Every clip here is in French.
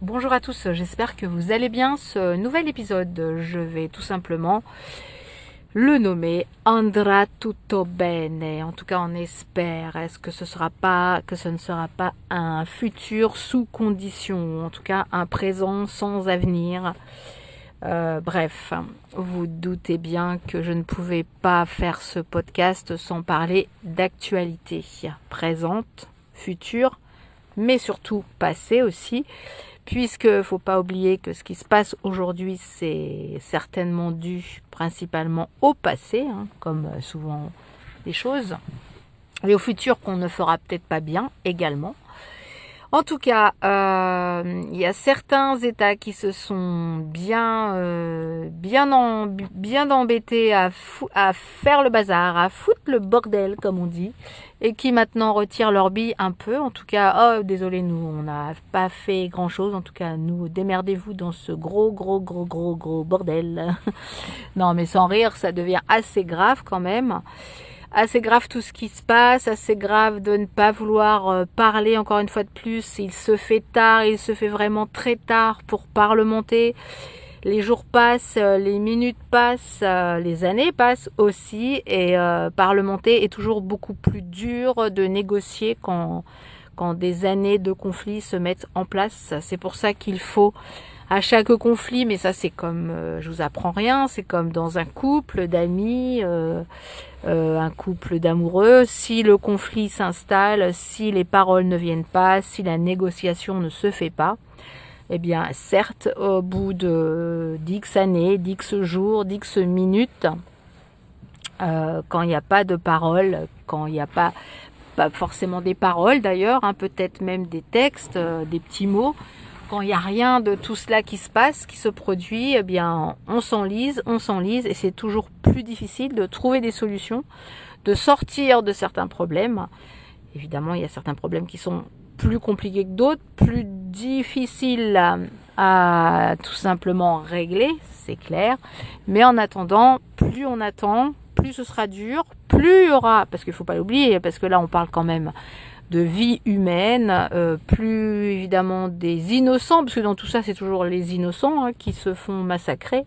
Bonjour à tous, j'espère que vous allez bien. Ce nouvel épisode, je vais tout simplement le nommer Andra tutto bene. En tout cas, on espère. Est-ce que ce ne sera pas un futur sous condition, en tout cas un présent sans avenir? Euh, bref, vous doutez bien que je ne pouvais pas faire ce podcast sans parler d'actualité présente, future, mais surtout passée aussi puisque faut pas oublier que ce qui se passe aujourd'hui, c'est certainement dû principalement au passé, hein, comme euh, souvent les choses, et au futur qu'on ne fera peut-être pas bien également. En tout cas, euh, il y a certains États qui se sont bien, euh, bien, bien embêtés à, à faire le bazar, à foutre le bordel, comme on dit, et qui maintenant retirent leur bille un peu. En tout cas, oh, désolé, nous, on n'a pas fait grand-chose. En tout cas, nous, démerdez-vous dans ce gros, gros, gros, gros, gros bordel. non, mais sans rire, ça devient assez grave quand même assez grave tout ce qui se passe, assez grave de ne pas vouloir euh, parler encore une fois de plus. Il se fait tard, il se fait vraiment très tard pour parlementer. Les jours passent, euh, les minutes passent, euh, les années passent aussi et parlementer est toujours beaucoup plus dur de négocier quand, quand des années de conflits se mettent en place. C'est pour ça qu'il faut à chaque conflit, mais ça c'est comme, je vous apprends rien, c'est comme dans un couple d'amis, euh, un couple d'amoureux, si le conflit s'installe, si les paroles ne viennent pas, si la négociation ne se fait pas, eh bien certes, au bout de dix années, dix jours, dix minutes, euh, quand il n'y a pas de paroles, quand il n'y a pas, pas forcément des paroles d'ailleurs, hein, peut-être même des textes, euh, des petits mots, quand il n'y a rien de tout cela qui se passe, qui se produit, eh bien, on s'enlise, on s'enlise, et c'est toujours plus difficile de trouver des solutions, de sortir de certains problèmes. Évidemment, il y a certains problèmes qui sont plus compliqués que d'autres, plus difficiles à, tout simplement régler, c'est clair. Mais en attendant, plus on attend, plus ce sera dur, plus il y aura, parce qu'il ne faut pas l'oublier, parce que là on parle quand même de vie humaine, euh, plus évidemment des innocents, parce que dans tout ça c'est toujours les innocents hein, qui se font massacrer.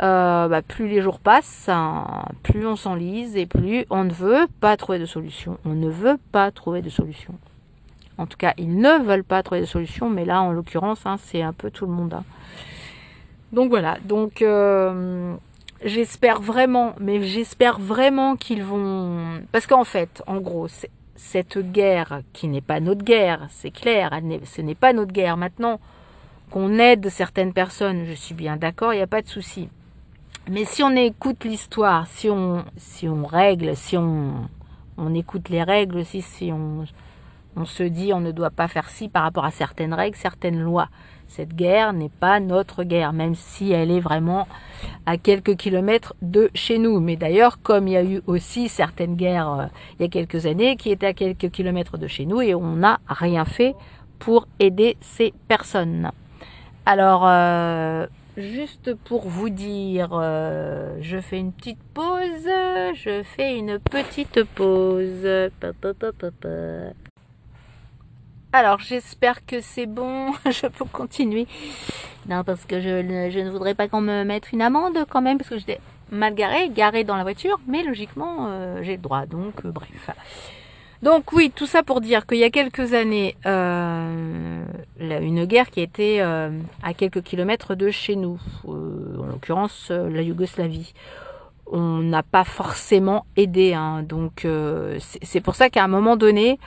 Euh, bah, plus les jours passent, hein, plus on s'enlise et plus on ne veut pas trouver de solution. On ne veut pas trouver de solution. En tout cas, ils ne veulent pas trouver de solution, mais là, en l'occurrence, hein, c'est un peu tout le monde. Donc voilà, donc euh, j'espère vraiment, mais j'espère vraiment qu'ils vont... Parce qu'en fait, en gros, c'est cette guerre qui n'est pas notre guerre, c'est clair, ce n'est pas notre guerre. Maintenant, qu'on aide certaines personnes, je suis bien d'accord, il n'y a pas de souci. Mais si on écoute l'histoire, si on, si on règle, si on, on écoute les règles aussi, si on, on se dit on ne doit pas faire ci par rapport à certaines règles, certaines lois. Cette guerre n'est pas notre guerre, même si elle est vraiment à quelques kilomètres de chez nous. Mais d'ailleurs, comme il y a eu aussi certaines guerres euh, il y a quelques années qui étaient à quelques kilomètres de chez nous et on n'a rien fait pour aider ces personnes. Alors, euh, juste pour vous dire, euh, je fais une petite pause, je fais une petite pause. Alors j'espère que c'est bon, je peux continuer. Non, parce que je, ne voudrais pas qu'on me mette une amende quand même, parce que j'étais mal garé, garé dans la voiture, mais logiquement euh, j'ai le droit, donc euh, bref. Donc oui, tout ça pour dire qu'il y a quelques années, euh, une guerre qui était à quelques kilomètres de chez nous, en l'occurrence la Yougoslavie. On n'a pas forcément aidé, hein, donc c'est pour ça qu'à un moment donné,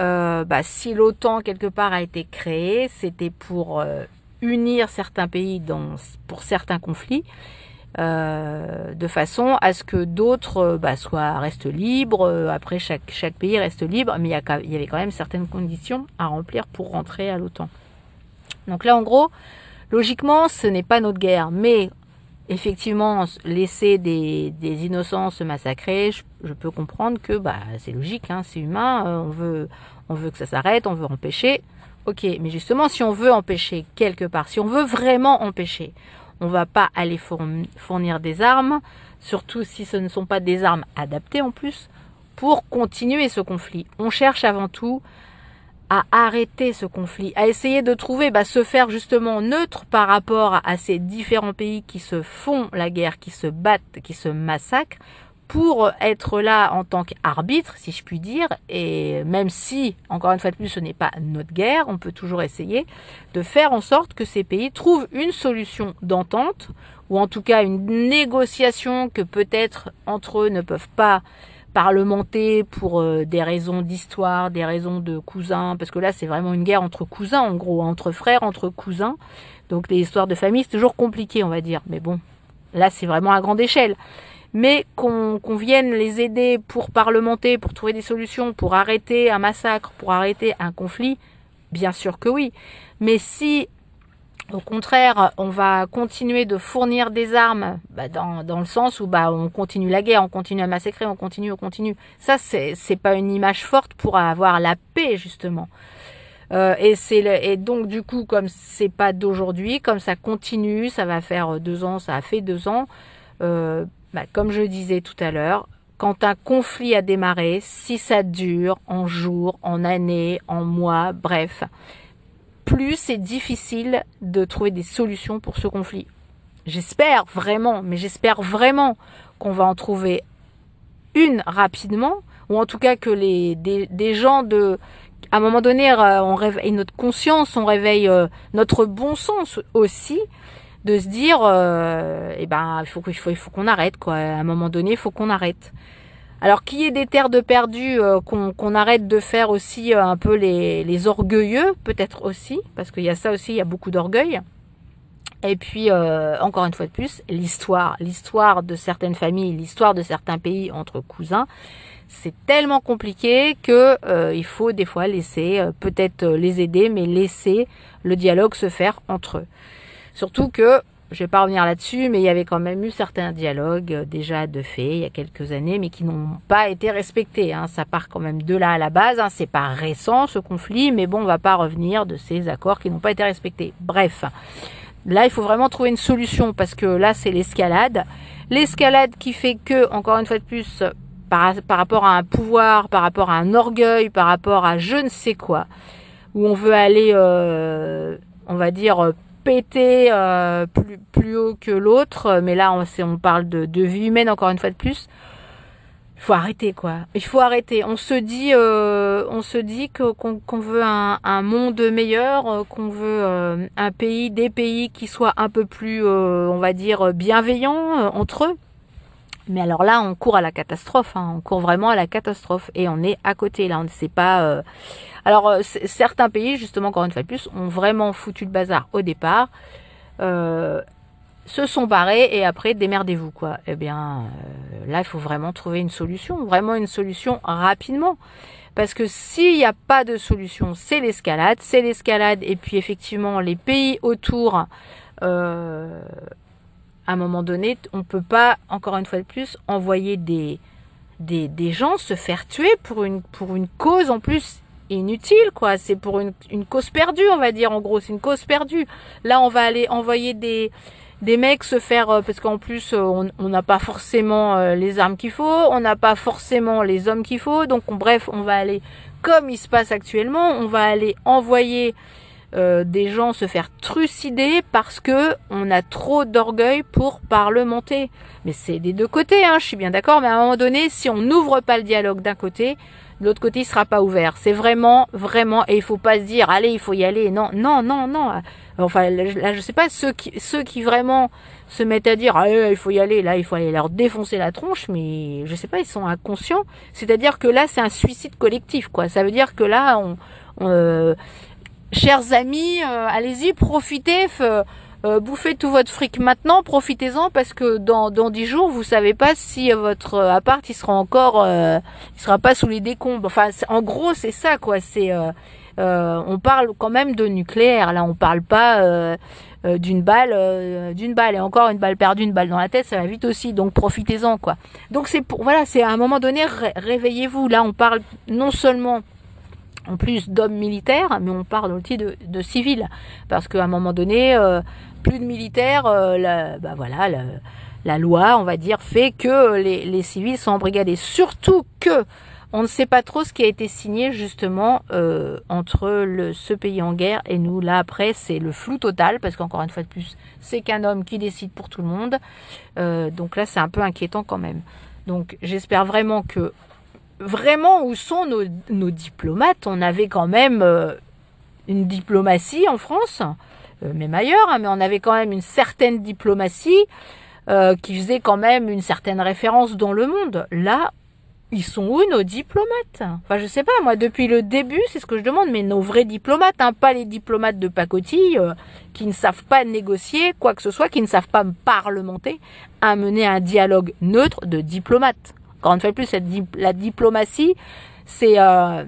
euh, bah, si l'OTAN quelque part a été créée, c'était pour euh, unir certains pays dans, pour certains conflits, euh, de façon à ce que d'autres bah, soient restent libres. Après, chaque, chaque pays reste libre, mais il y, il y avait quand même certaines conditions à remplir pour rentrer à l'OTAN. Donc là, en gros, logiquement, ce n'est pas notre guerre, mais effectivement, laisser des, des innocents se massacrer, je, peux comprendre que bah, c'est logique, hein, c'est humain, euh, on, veut, on veut que ça s'arrête, on veut empêcher. Ok, mais justement, si on veut empêcher quelque part, si on veut vraiment empêcher, on va pas aller fournir des armes, surtout si ce ne sont pas des armes adaptées en plus, pour continuer ce conflit. On cherche avant tout à arrêter ce conflit, à essayer de trouver, bah, se faire justement neutre par rapport à ces différents pays qui se font la guerre, qui se battent, qui se massacrent, pour être là en tant qu'arbitre, si je puis dire, et même si, encore une fois de plus, ce n'est pas notre guerre, on peut toujours essayer de faire en sorte que ces pays trouvent une solution d'entente, ou en tout cas une négociation que peut-être entre eux ne peuvent pas parlementer pour euh, des raisons d'histoire, des raisons de cousins, parce que là c'est vraiment une guerre entre cousins en gros, entre frères, entre cousins. Donc les histoires de famille c'est toujours compliqué on va dire, mais bon, là c'est vraiment à grande échelle. Mais qu'on vienne les aider pour parlementer, pour trouver des solutions, pour arrêter un massacre, pour arrêter un conflit, bien sûr que oui. Mais si au contraire, on va continuer de fournir des armes bah, dans, dans, le sens où bah, on continue la guerre, on continue à massacrer, on continue, on continue. Ça, c'est pas une image forte pour avoir la paix justement. Euh, et c'est et donc du coup, comme c'est pas d'aujourd'hui, comme ça continue, ça va faire deux ans, ça a fait deux ans. Euh, bah, comme je disais tout à l'heure, quand un conflit a démarré, si ça dure en jours, en années, en mois, bref, plus c'est difficile de trouver des solutions pour ce conflit. J'espère vraiment, mais j'espère vraiment qu'on va en trouver une rapidement, ou en tout cas que les des, gens de à un moment donné euh, on réveille notre conscience, on réveille euh, notre bon sens aussi de se dire euh, eh ben il faut faut, il faut qu'on arrête quoi à un moment donné il faut qu'on arrête alors qu'il y ait des terres de perdu, euh, qu'on arrête de faire aussi euh, un peu les, les orgueilleux, peut-être aussi, parce qu'il y a ça aussi, il y a beaucoup d'orgueil. Et puis, euh, encore une fois de plus, l'histoire, l'histoire de certaines familles, l'histoire de certains pays entre cousins, c'est tellement compliqué que il faut des fois laisser, peut-être les aider, mais laisser le dialogue se faire entre eux. Surtout que je vais pas revenir là-dessus, mais il y avait quand même eu certains dialogues euh, déjà de fait il y a quelques années, mais qui n'ont pas été respectés. Hein. Ça part quand même de là à la base. Hein. C'est pas récent ce conflit, mais bon, on va pas revenir de ces accords qui n'ont pas été respectés. Bref, là, il faut vraiment trouver une solution parce que là, c'est l'escalade. L'escalade qui fait que, encore une fois de plus, par, rapport à un pouvoir, par rapport à un orgueil, par rapport à je ne sais quoi, où on veut aller, euh, on va dire péter euh, plus, haut que l'autre, mais là on, on parle de, de vie humaine encore une fois de plus. Il faut arrêter quoi. Il faut arrêter. On se dit, euh, on se dit qu'on veut un, monde meilleur, euh, qu'on veut un pays, des pays qui soient un peu plus, on va dire, bienveillants entre eux. Mais alors là, on court à la catastrophe. Hein. On court vraiment à la catastrophe et on est à côté. Là, on ne sait pas. Alors euh, certains pays, justement, encore une fois de plus, ont vraiment foutu le bazar au départ. Euh, se sont barrés et après démerdez-vous quoi. Eh bien euh, là il faut vraiment trouver une solution, vraiment une solution rapidement. Parce que s'il n'y a pas de solution, c'est l'escalade, c'est l'escalade et puis effectivement les pays autour, euh, à un moment donné, on peut pas encore une fois de plus envoyer des, des, gens se faire tuer pour une pour une cause en plus inutile, quoi. C'est pour une, cause perdue, on va dire, en gros. C'est une cause perdue. Là, on va aller envoyer des, des mecs se faire, euh, parce qu'en plus, euh, on n'a pas forcément euh, les armes qu'il faut, on n'a pas forcément les hommes qu'il faut. Donc, bref, on va aller, comme il se passe actuellement, on va aller envoyer des gens se faire trucider parce que on a trop d'orgueil pour parlementer. Mais c'est des deux côtés, hein, je suis bien d'accord, mais à un moment donné, si on n'ouvre pas le dialogue d'un côté, l'autre côté il sera pas ouvert. C'est vraiment, vraiment, et il faut pas se dire, allez, il faut y aller. Non, non, non, non. Enfin, là, je sais pas ceux qui, ceux qui vraiment se mettent à dire, ah, il faut y aller, là, il faut aller leur défoncer la tronche, mais je sais pas, ils sont inconscients. C'est-à-dire que là, c'est un suicide collectif, quoi. Ça veut dire que là, on, euh, chers amis, euh, allez-y, profitez. Euh, bouffez tout votre fric maintenant, profitez-en parce que dans dans dix jours, vous savez pas si votre appart il sera encore, euh, il sera pas sous les décombres. Enfin, en gros, c'est ça quoi. C'est euh, on parle quand même de nucléaire. Là, on parle pas d'une balle, d'une balle et encore une balle perdue, une balle dans la tête, ça va vite aussi. Donc profitez-en quoi. Donc c'est pour voilà, c'est à un moment donné réveillez-vous. Là, on parle non seulement plus d'hommes militaires, mais on parle aussi de, civils, parce qu'à un moment donné, euh, plus de militaires, euh, la, bah voilà, la, loi, on va dire, fait que les, civils sont embrigadés. Surtout que on ne sait pas trop ce qui a été signé justement euh, entre ce pays en guerre et nous. Là après, c'est le flou total parce qu'encore une fois de plus, c'est qu'un homme qui décide pour tout le monde. Donc là, c'est un peu inquiétant quand même. Donc j'espère vraiment que vraiment où sont nos, diplomates On avait quand même euh, une diplomatie en France, même ailleurs, hein, mais on avait quand même une certaine diplomatie. qui faisait quand même une certaine référence dans le monde. Là, ils sont où nos diplomates? Enfin, je sais pas, moi, depuis le début, c'est ce que je demande, mais nos vrais diplomates, hein, pas les diplomates de pacotille, euh, qui ne savent pas négocier quoi que ce soit, qui ne savent pas parlementer, à mener un dialogue neutre de diplomates. Encore une fois plus, la diplomatie, c'est euh,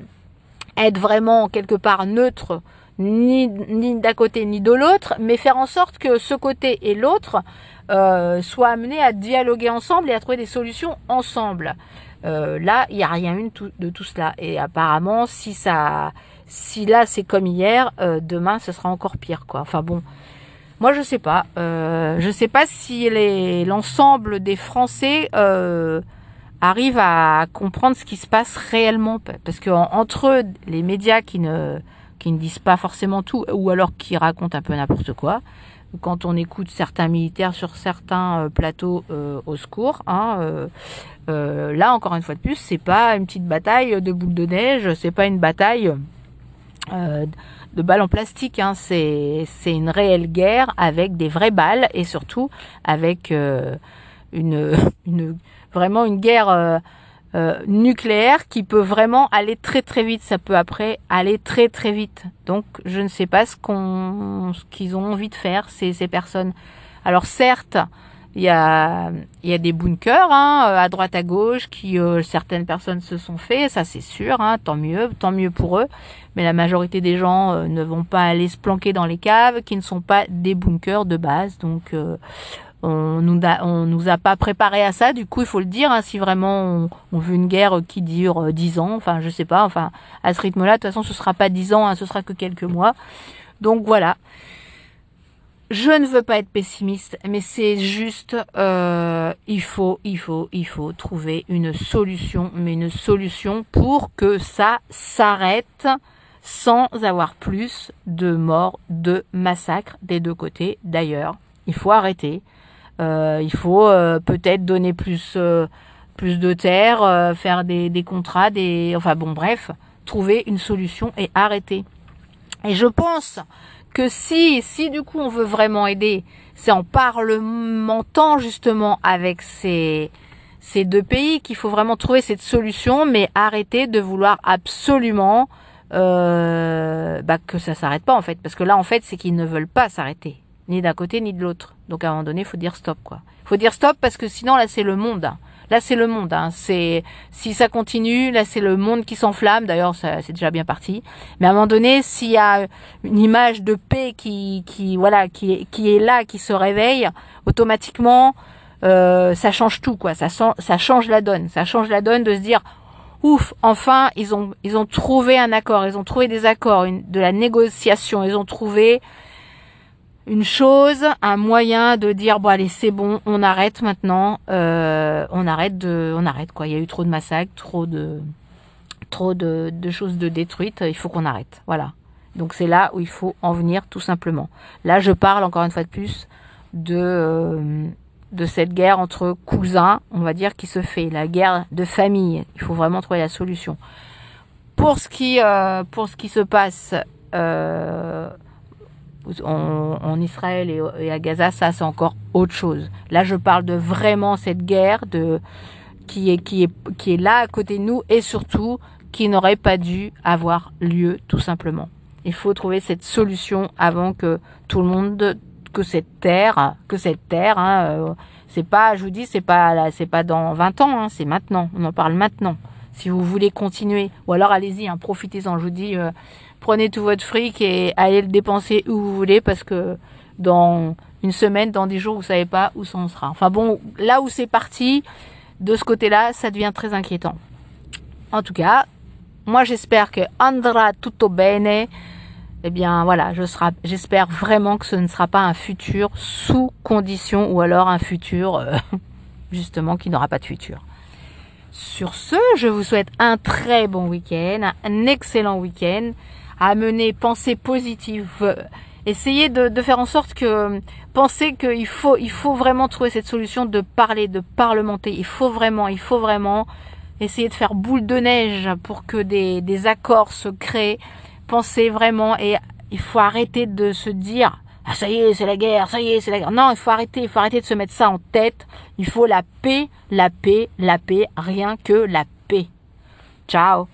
être vraiment quelque part neutre, ni, d'un côté ni de l'autre, mais faire en sorte que ce côté et l'autre euh, soient amenés à dialoguer ensemble et à trouver des solutions ensemble. Euh, là, il n'y a rien eu de tout cela. Et apparemment, si ça, si là c'est comme hier, demain ce sera encore pire. Enfin bon, moi je sais pas. Euh, je sais pas si l'ensemble des Français arrivent à comprendre ce qui se passe réellement, parce que entre les médias qui ne qui ne disent pas forcément tout, ou alors qui racontent un peu n'importe quoi, quand on écoute certains militaires sur certains euh, plateaux euh, au secours. Hein, euh, là, encore une fois de plus, c'est pas une petite bataille de boules de neige, c'est pas une bataille de balles en plastique. Hein, c'est une réelle guerre avec des vraies balles et surtout avec une, une vraiment une guerre euh, nucléaire qui peut vraiment aller très très vite. Ça peut après aller très très vite. Donc je ne sais pas ce qu'on, ce qu'ils ont envie de faire ces, ces personnes. Alors certes, il y a, il y a des bunkers hein, à droite à gauche qui euh, certaines personnes se sont fait, ça c'est sûr, hein, tant mieux, tant mieux pour eux. Mais la majorité des gens euh, ne vont pas aller se planquer dans les caves, qui ne sont pas des bunkers de base. Donc on nous a, on nous a pas préparé à ça. Du coup, il faut le dire. Hein, si vraiment on, veut une guerre qui dure euh, dix ans, enfin, je sais pas. Enfin, à ce rythme-là, de toute façon, ce sera pas dix ans, hein, ce sera que quelques mois. Donc voilà. Je ne veux pas être pessimiste, mais c'est juste, euh, il faut, il faut, il faut trouver une solution, mais une solution pour que ça s'arrête sans avoir plus de morts, de massacres des deux côtés. D'ailleurs, il faut arrêter. Euh, il faut euh, peut-être donner plus euh, plus de terre, faire des, des contrats, des enfin bon bref, trouver une solution et arrêter. Et je pense que si si du coup on veut vraiment aider, c'est en parlementant justement avec ces ces deux pays qu'il faut vraiment trouver cette solution, mais arrêter de vouloir absolument euh, bah, que ça s'arrête pas en fait, parce que là en fait c'est qu'ils ne veulent pas s'arrêter ni d'un côté ni de l'autre. Donc à un moment donné, faut dire stop quoi. Faut dire stop parce que sinon là c'est le monde. Là c'est le monde. Hein. C'est si ça continue, là c'est le monde qui s'enflamme. D'ailleurs, c'est déjà bien parti. Mais à un moment donné, s'il y a une image de paix qui qui voilà qui qui est là, qui se réveille, automatiquement euh, ça change tout quoi. Ça ça change la donne. Ça change la donne de se dire ouf, enfin ils ont ils ont trouvé un accord. Ils ont trouvé des accords, une, de la négociation. Ils ont trouvé une chose, un moyen de dire bon allez c'est bon, on arrête maintenant, euh, on arrête de, on arrête quoi. Il y a eu trop de massacres, trop de, trop de, choses de détruites. Il faut qu'on arrête. Voilà. Donc c'est là où il faut en venir tout simplement. Là je parle encore une fois de plus de euh, cette guerre entre cousins, on va dire, qui se fait, la guerre de famille. Il faut vraiment trouver la solution. Pour ce qui euh, se passe. En, Israël et, à Gaza, ça c'est encore autre chose. Là, je parle de vraiment cette guerre de qui est qui est qui est là à côté de nous et surtout qui n'aurait pas dû avoir lieu tout simplement. Il faut trouver cette solution avant que tout le monde que cette terre que cette terre hein, euh, c'est pas je vous dis c'est pas c'est pas dans 20 ans hein, c'est maintenant on en parle maintenant si vous voulez continuer ou alors allez-y hein, profitez-en je vous dis euh, prenez tout votre fric et allez le dépenser où vous voulez parce que dans une semaine, dans des jours, vous savez pas où ça en sera. Enfin bon, là où c'est parti, de ce côté-là, ça devient très inquiétant. En tout cas, moi j'espère que andra tutto bene. Eh bien voilà, je j'espère vraiment que ce ne sera pas un futur sous condition ou alors un futur euh, justement qui n'aura pas de futur. Sur ce, je vous souhaite un très bon week-end, un excellent week-end, à mener pensée positive. Essayez de, faire en sorte que pensez qu'il faut, il faut vraiment trouver cette solution de parler, de parlementer. Il faut vraiment, il faut vraiment essayer de faire boule de neige pour que des, des accords se créent. Pensez vraiment et il faut arrêter de se dire ah ça y est, c'est la guerre, ça y est, c'est la guerre. Non, il faut arrêter, il faut arrêter de se mettre ça en tête. Il faut la paix, la paix, la paix, rien que la paix. Ciao